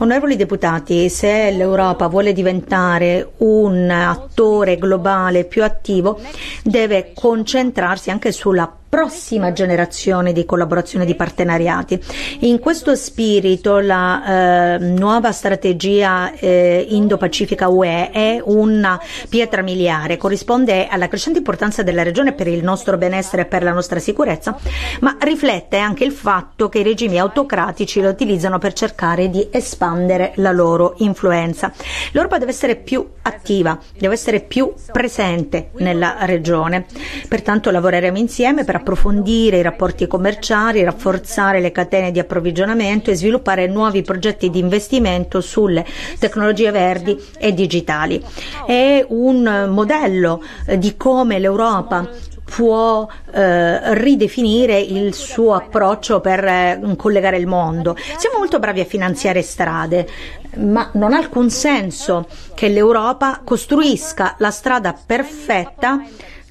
Onorevoli deputati, se l'Europa vuole diventare un attore globale più attivo, deve concentrarsi anche sulla prossima generazione di collaborazione di partenariati. In questo spirito la eh, nuova strategia eh, Indo-Pacifica UE è una pietra miliare, corrisponde alla crescente importanza della regione per il nostro benessere e per la nostra sicurezza, ma riflette anche il fatto che i regimi autocratici lo utilizzano per cercare di espandere la loro influenza. L'Europa deve essere più attiva, deve essere più presente nella regione. Pertanto lavoreremo insieme per approfondire i rapporti commerciali, rafforzare le catene di approvvigionamento e sviluppare nuovi progetti di investimento sulle tecnologie verdi e digitali. È un modello eh, di come l'Europa può eh, ridefinire il suo approccio per eh, collegare il mondo. Siamo molto bravi a finanziare strade, ma non ha alcun senso che l'Europa costruisca la strada perfetta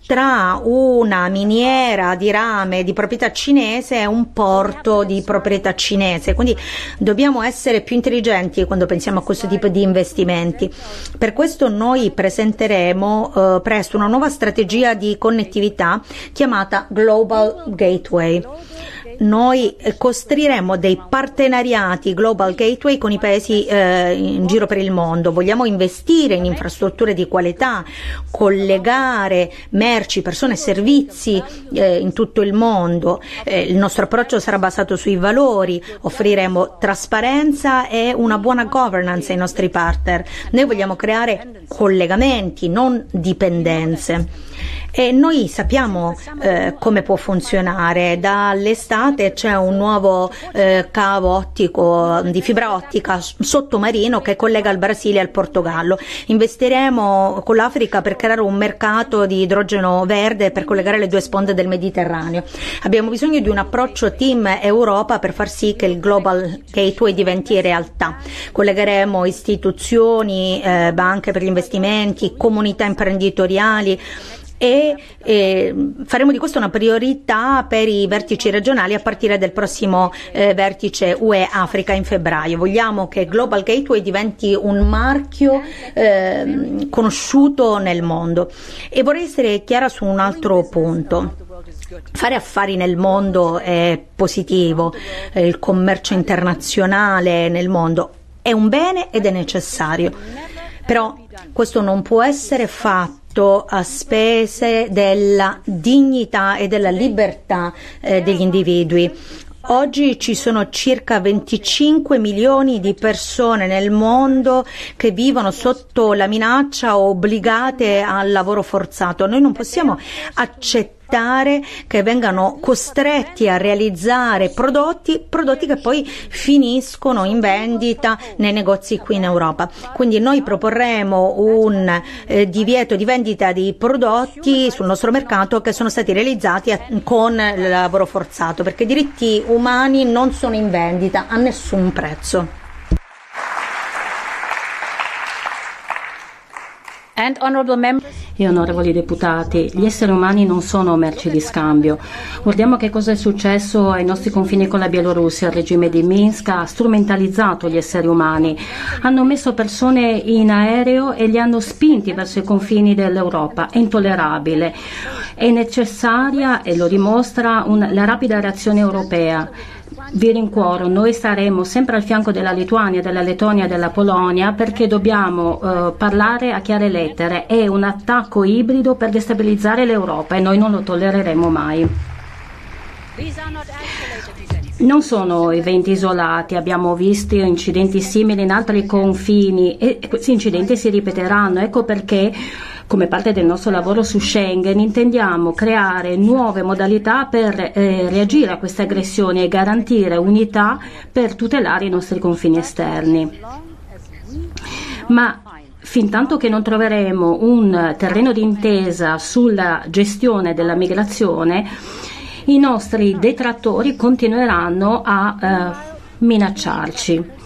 tra una miniera di rame di proprietà cinese e un porto di proprietà cinese. Quindi dobbiamo essere più intelligenti quando pensiamo a questo tipo di investimenti. Per questo noi presenteremo eh, presto una nuova strategia di connettività chiamata Global Gateway noi costruiremo dei partenariati Global Gateway con i paesi eh, in giro per il mondo. Vogliamo investire in infrastrutture di qualità, collegare merci, persone e servizi eh, in tutto il mondo. Eh, il nostro approccio sarà basato sui valori, offriremo trasparenza e una buona governance ai nostri partner. Noi vogliamo creare collegamenti, non dipendenze. E noi sappiamo eh, come può funzionare. Dall'estate c'è un nuovo eh, cavo ottico di fibra ottica sottomarino che collega il Brasile al Portogallo. Investiremo con l'Africa per creare un mercato di idrogeno verde per collegare le due sponde del Mediterraneo. Abbiamo bisogno di un approccio team Europa per far sì che il Global Gateway diventi realtà. Collegheremo istituzioni, eh, banche per gli investimenti, comunità imprenditoriali e eh, faremo di questo una priorità per i vertici regionali a partire dal prossimo eh, vertice UE Africa in febbraio. Vogliamo che Global Gateway diventi un marchio eh, conosciuto nel mondo e vorrei essere chiara su un altro punto. Fare affari nel mondo è positivo, il commercio internazionale nel mondo è un bene ed è necessario, però questo non può essere fatto a spese della dignità e della libertà eh, degli individui. Oggi ci sono circa 25 milioni di persone nel mondo che vivono sotto la minaccia o obbligate al lavoro forzato. Noi non possiamo accettare che vengano costretti a realizzare prodotti, prodotti che poi finiscono in vendita nei negozi qui in Europa. Quindi noi proporremo un eh, divieto di vendita di prodotti sul nostro mercato che sono stati realizzati a, con il lavoro forzato, perché i diritti umani non sono in vendita a nessun prezzo. E onorevoli deputati, gli esseri umani non sono merci di scambio. Guardiamo che cosa è successo ai nostri confini con la Bielorussia. Il regime di Minsk ha strumentalizzato gli esseri umani. Hanno messo persone in aereo e li hanno spinti verso i confini dell'Europa. È intollerabile. È necessaria, e lo dimostra, un, la rapida reazione europea vi rincuoro, noi staremo sempre al fianco della Lituania, della Lettonia e della Polonia perché dobbiamo eh, parlare a chiare lettere. È un attacco ibrido per destabilizzare l'Europa e noi non lo tollereremo mai. Non sono eventi isolati, abbiamo visto incidenti simili in altri confini e questi incidenti si ripeteranno. Ecco perché come parte del nostro lavoro su Schengen intendiamo creare nuove modalità per eh, reagire a queste aggressioni e garantire unità per tutelare i nostri confini esterni. Ma fin tanto che non troveremo un terreno d'intesa sulla gestione della migrazione, i nostri detrattori continueranno a eh, minacciarci.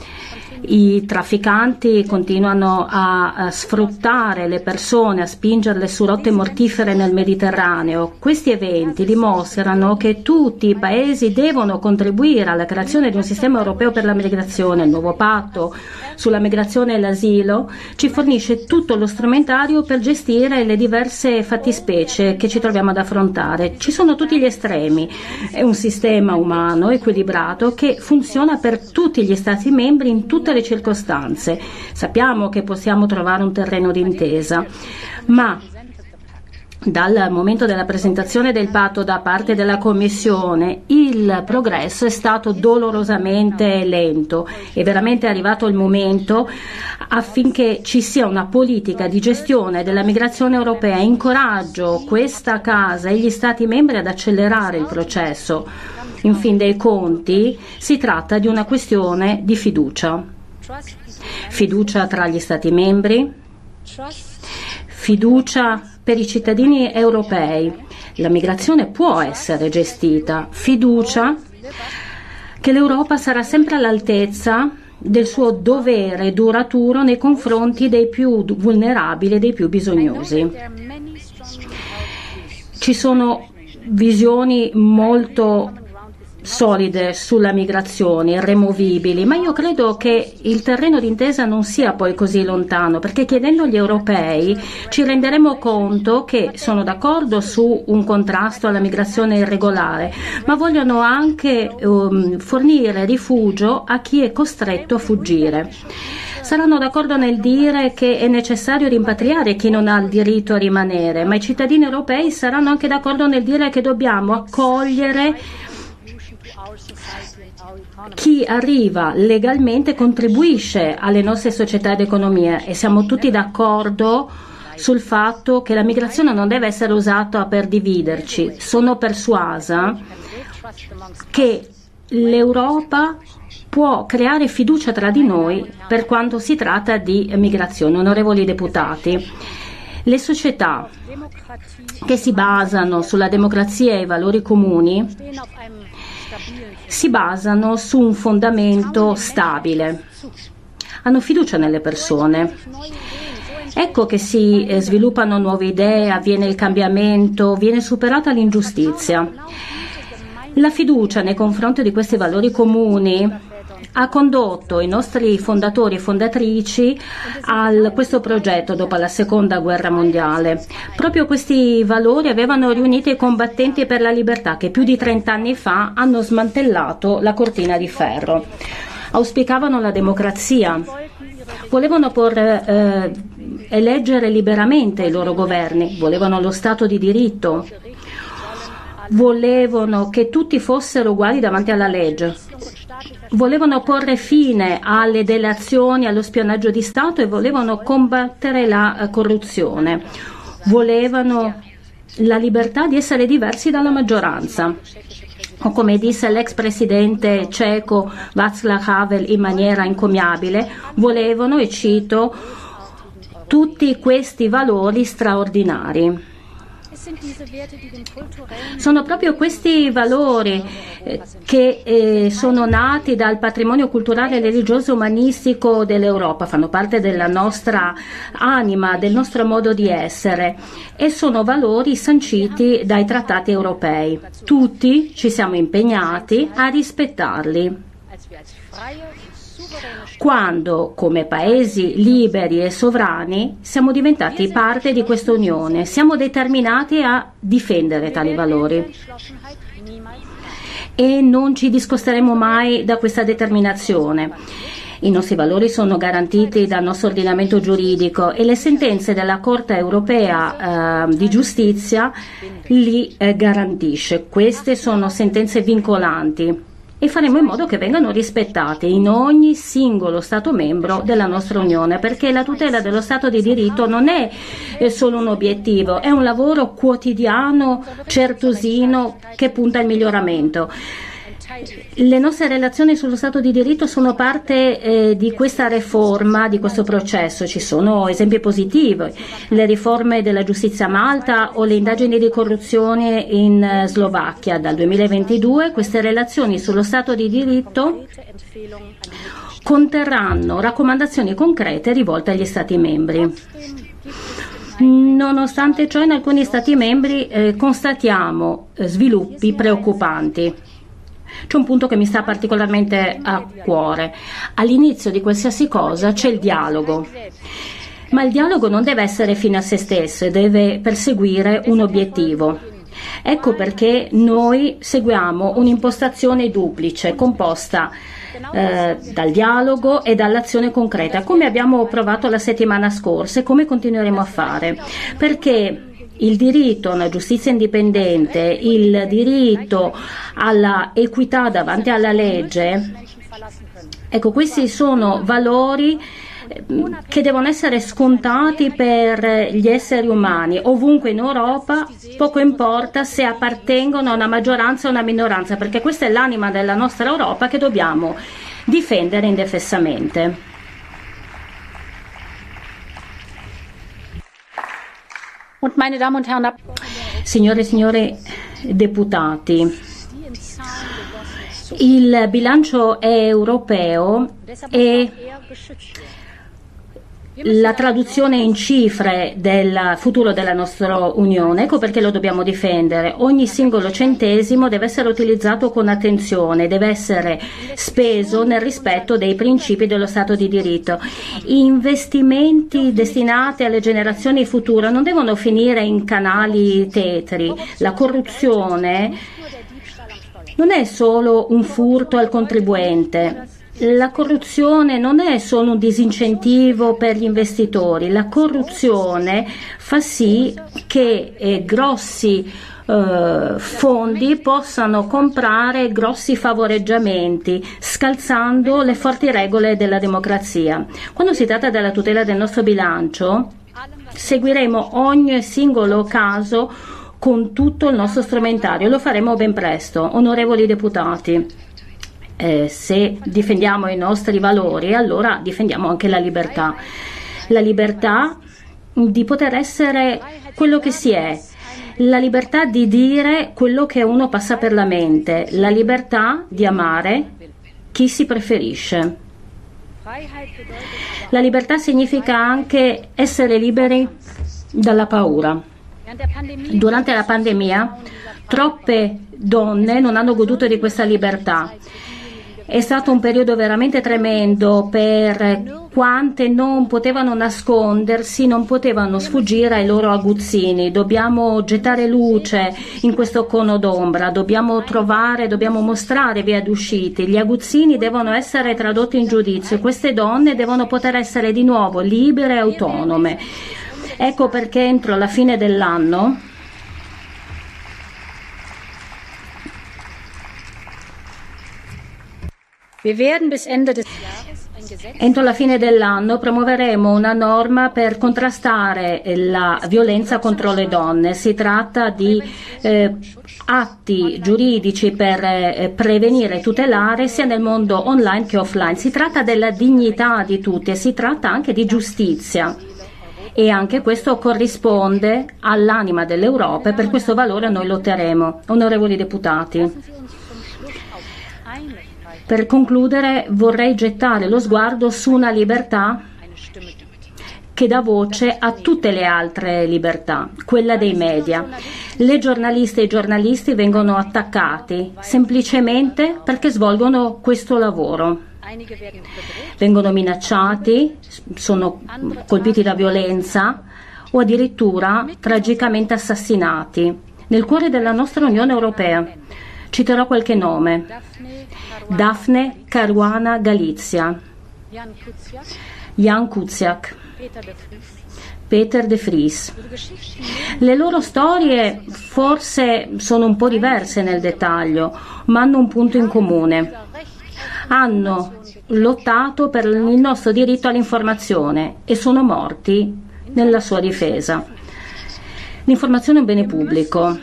I trafficanti continuano a, a sfruttare le persone, a spingerle su rotte mortifere nel Mediterraneo. Questi eventi dimostrano che tutti i paesi devono contribuire alla creazione di un sistema europeo per la migrazione. Il nuovo patto sulla migrazione e l'asilo ci fornisce tutto lo strumentario per gestire le diverse fattispecie che ci troviamo ad affrontare. Ci sono tutti gli estremi. È un sistema umano equilibrato che funziona per tutti gli Stati membri in tutte tutte le circostanze. Sappiamo che possiamo trovare un terreno d'intesa, ma dal momento della presentazione del patto da parte della Commissione il progresso è stato dolorosamente lento. È veramente arrivato il momento affinché ci sia una politica di gestione della migrazione europea. Incoraggio questa Casa e gli Stati membri ad accelerare il processo. In fin dei conti si tratta di una questione di fiducia fiducia tra gli Stati membri, fiducia per i cittadini europei. La migrazione può essere gestita, fiducia che l'Europa sarà sempre all'altezza del suo dovere duraturo nei confronti dei più vulnerabili e dei più bisognosi. Ci sono visioni molto solide sulla migrazione, irremovibili, ma io credo che il terreno d'intesa non sia poi così lontano, perché chiedendo agli europei ci renderemo conto che sono d'accordo su un contrasto alla migrazione irregolare, ma vogliono anche um, fornire rifugio a chi è costretto a fuggire. Saranno d'accordo nel dire che è necessario rimpatriare chi non ha il diritto a rimanere, ma i cittadini europei saranno anche d'accordo nel dire che dobbiamo accogliere chi arriva legalmente contribuisce alle nostre società ed economie e siamo tutti d'accordo sul fatto che la migrazione non deve essere usata per dividerci. Sono persuasa che l'Europa può creare fiducia tra di noi per quanto si tratta di migrazione. Onorevoli deputati, le società che si basano sulla democrazia e i valori comuni si basano su un fondamento stabile. Hanno fiducia nelle persone Ecco che si eh, sviluppano nuove idee, avviene il cambiamento, viene superata l'ingiustizia. La fiducia nei confronti di questi valori comuni ha condotto i nostri fondatori e fondatrici a questo progetto dopo la seconda guerra mondiale. Proprio questi valori avevano riunito i combattenti per la libertà che più di 30 anni fa hanno smantellato la cortina di ferro. Auspicavano la democrazia, volevano porre, eh, eleggere liberamente i loro governi, volevano lo Stato di diritto, volevano che tutti fossero uguali davanti alla legge volevano porre fine alle delazioni, allo spionaggio di Stato e volevano combattere la eh, corruzione. Volevano la libertà di essere diversi dalla maggioranza. O come disse l'ex presidente ceco Václav Havel in maniera incommiabile, volevano, e cito, tutti questi valori straordinari. Sono proprio questi valori eh, che eh, sono nati dal patrimonio culturale, religioso, umanistico dell'Europa, fanno parte della nostra anima, del nostro modo di essere e sono valori sanciti dai trattati europei. Tutti ci siamo impegnati a rispettarli quando, come paesi liberi e sovrani, siamo diventati parte di questa Unione. Siamo determinati a difendere tali valori e non ci discosteremo mai da questa determinazione. I nostri valori sono garantiti dal nostro ordinamento giuridico e le sentenze della Corte europea eh, di giustizia li eh, garantisce. Queste sono sentenze vincolanti e faremo in modo che vengano rispettate in ogni singolo Stato membro della nostra Unione, perché la tutela dello Stato di diritto non è solo un obiettivo, è un lavoro quotidiano, certosino, che punta al miglioramento. Le nostre relazioni sullo Stato di diritto sono parte eh, di questa riforma, di questo processo. Ci sono esempi positivi, le riforme della giustizia a Malta o le indagini di corruzione in eh, Slovacchia. Dal 2022 queste relazioni sullo Stato di diritto conterranno raccomandazioni concrete rivolte agli Stati membri. Nonostante ciò, in alcuni Stati membri eh, constatiamo eh, sviluppi preoccupanti. C'è un punto che mi sta particolarmente a cuore. All'inizio di qualsiasi cosa c'è il dialogo. Ma il dialogo non deve essere fine a se stesso, deve perseguire un obiettivo. Ecco perché noi seguiamo un'impostazione duplice, composta eh, dal dialogo e dall'azione concreta, come abbiamo provato la settimana scorsa e come continueremo a fare. Perché il diritto a una giustizia indipendente, il diritto alla equità davanti alla legge, ecco, questi sono valori eh, che devono essere scontati per gli esseri umani ovunque in Europa, poco importa se appartengono a una maggioranza o a una minoranza, perché questa è l'anima della nostra Europa che dobbiamo difendere indefessamente. Signore e signori deputati, il bilancio europeo è la traduzione in cifre del futuro della nostra Unione, ecco perché lo dobbiamo difendere. Ogni singolo centesimo deve essere utilizzato con attenzione, deve essere speso nel rispetto dei principi dello Stato di diritto. Investimenti destinati alle generazioni future non devono finire in canali tetri. La corruzione non è solo un furto al contribuente la corruzione non è solo un disincentivo per gli investitori, la corruzione fa sì che eh, grossi eh, fondi possano comprare grossi favoreggiamenti, scalzando le forti regole della democrazia. Quando si tratta della tutela del nostro bilancio, seguiremo ogni singolo caso con tutto il nostro strumentario. Lo faremo ben presto, onorevoli deputati eh, se difendiamo i nostri valori, allora difendiamo anche la libertà. La libertà di poter essere quello che si è, la libertà di dire quello che uno passa per la mente, la libertà di amare chi si preferisce. La libertà significa anche essere liberi dalla paura. Durante la pandemia troppe donne non hanno goduto di questa libertà. È stato un periodo veramente tremendo per quante non potevano nascondersi, non potevano sfuggire ai loro aguzzini. Dobbiamo gettare luce in questo cono d'ombra, dobbiamo trovare, dobbiamo mostrare via d'uscita. Gli aguzzini devono essere tradotti in giudizio, queste donne devono poter essere di nuovo libere e autonome. Ecco perché entro la fine dell'anno Entro la fine dell'anno promuoveremo una norma per contrastare la violenza contro le donne. Si tratta di eh, atti giuridici per eh, prevenire e tutelare sia nel mondo online che offline. Si tratta della dignità di tutti e si tratta anche di giustizia e anche questo corrisponde all'anima dell'Europa e per questo valore noi lotteremo. Onorevoli deputati. Per concludere vorrei gettare lo sguardo su una libertà che dà voce a tutte le altre libertà, quella dei media. Le giornaliste e i giornalisti vengono attaccati semplicemente perché svolgono questo lavoro. Vengono minacciati, sono colpiti da violenza o addirittura tragicamente assassinati nel cuore della nostra Unione Europea. Citerò qualche nome. Daphne Caruana Galizia, Jan Kuciak, Peter De Vries. Le loro storie forse sono un po' diverse nel dettaglio, ma hanno un punto in comune. Hanno lottato per il nostro diritto all'informazione e sono morti nella sua difesa. L'informazione è un bene pubblico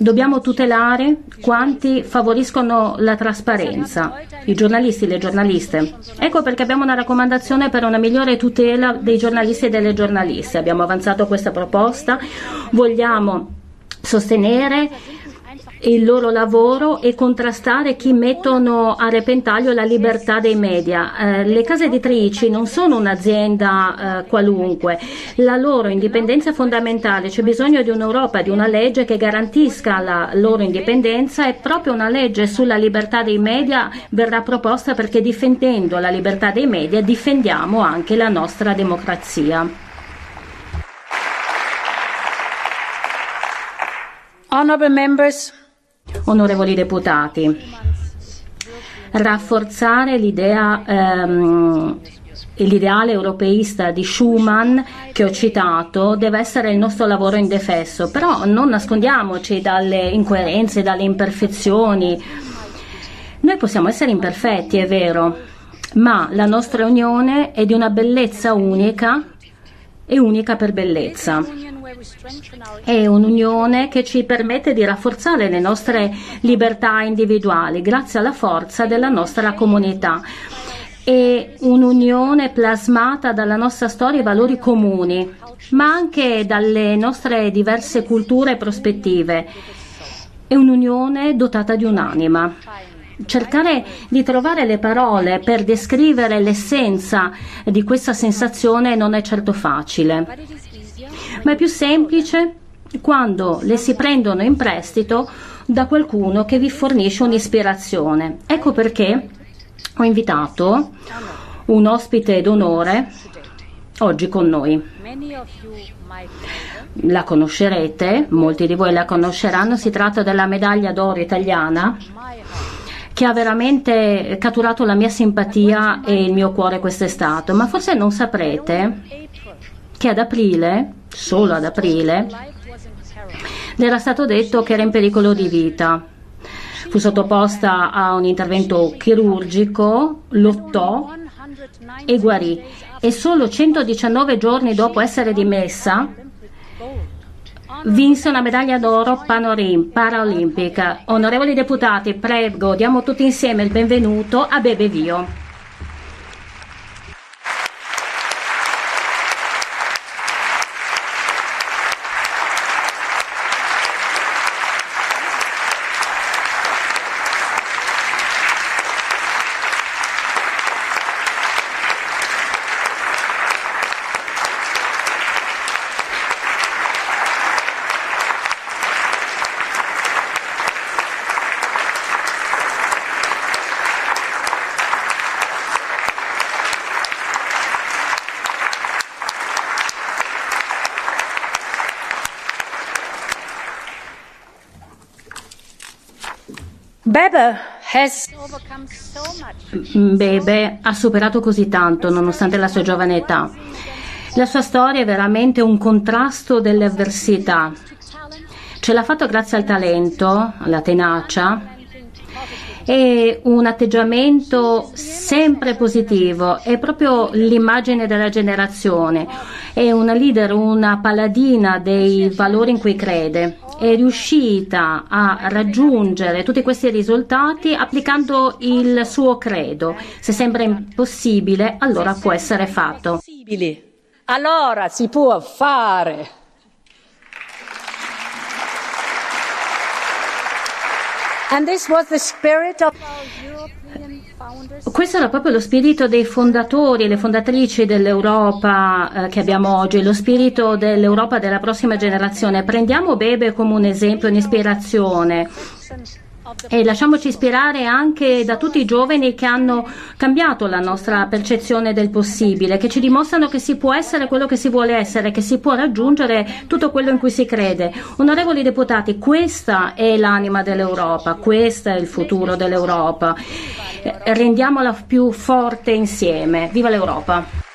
Dobbiamo tutelare quanti favoriscono la trasparenza, i giornalisti e le giornaliste. Ecco perché abbiamo una raccomandazione per una migliore tutela dei giornalisti e delle giornaliste. Abbiamo avanzato questa proposta, vogliamo sostenere il loro lavoro e contrastare chi mettono a repentaglio la libertà dei media. Eh, le case editrici non sono un'azienda eh, qualunque, la loro indipendenza è fondamentale, c'è bisogno di un'Europa, di una legge che garantisca la loro indipendenza e proprio una legge sulla libertà dei media verrà proposta perché difendendo la libertà dei media difendiamo anche la nostra democrazia. Honorable members, Onorevoli deputati, rafforzare l'idea ehm, l'ideale europeista di Schuman che ho citato deve essere il nostro lavoro indefesso, però non nascondiamoci dalle incoerenze, dalle imperfezioni. Noi possiamo essere imperfetti, è vero, ma la nostra unione è di una bellezza unica e unica per bellezza. È un'unione che ci permette di rafforzare le nostre libertà individuali grazie alla forza della nostra comunità. È un'unione plasmata dalla nostra storia e valori comuni, ma anche dalle nostre diverse culture e prospettive. È un'unione dotata di un'anima cercare di trovare le parole per descrivere l'essenza di questa sensazione non è certo facile, ma è più semplice quando le si prendono in prestito da qualcuno che vi fornisce un'ispirazione. Ecco perché ho invitato un ospite d'onore oggi con noi. La conoscerete, molti di voi la conosceranno, si tratta della medaglia d'oro italiana che ha veramente catturato la mia simpatia e il mio cuore quest'estate, ma forse non saprete che ad aprile, solo ad aprile, le era stato detto che era in pericolo di vita. Fu sottoposta a un intervento chirurgico, lottò e guarì. E solo 119 giorni dopo essere dimessa, vinse una medaglia d'oro paraolimpica. Onorevoli deputati, prego, diamo tutti insieme il benvenuto a Bebe Vio. Bebe has Bebe ha superato così tanto nonostante la sua giovane età. La sua storia è veramente un contrasto delle avversità. Ce l'ha fatto grazie al talento, alla tenacia e un atteggiamento sempre positivo. È proprio l'immagine della generazione. È una leader, una paladina dei valori in cui crede. È riuscita a raggiungere tutti questi risultati applicando il suo credo. Se sembra impossibile, allora può essere fatto. Allora si può fare. Questo era proprio lo spirito dei fondatori e le fondatrici dell'Europa eh, che abbiamo oggi, lo spirito dell'Europa della prossima generazione. Prendiamo Bebe come un esempio, un'ispirazione e lasciamoci ispirare anche da tutti i giovani che hanno cambiato la nostra percezione del possibile, che ci dimostrano che si può essere quello che si vuole essere, che si può raggiungere tutto quello in cui si crede. Onorevoli deputati, questa è l'anima dell'Europa, questo è il futuro dell'Europa. Rendiamola più forte insieme. Viva l'Europa!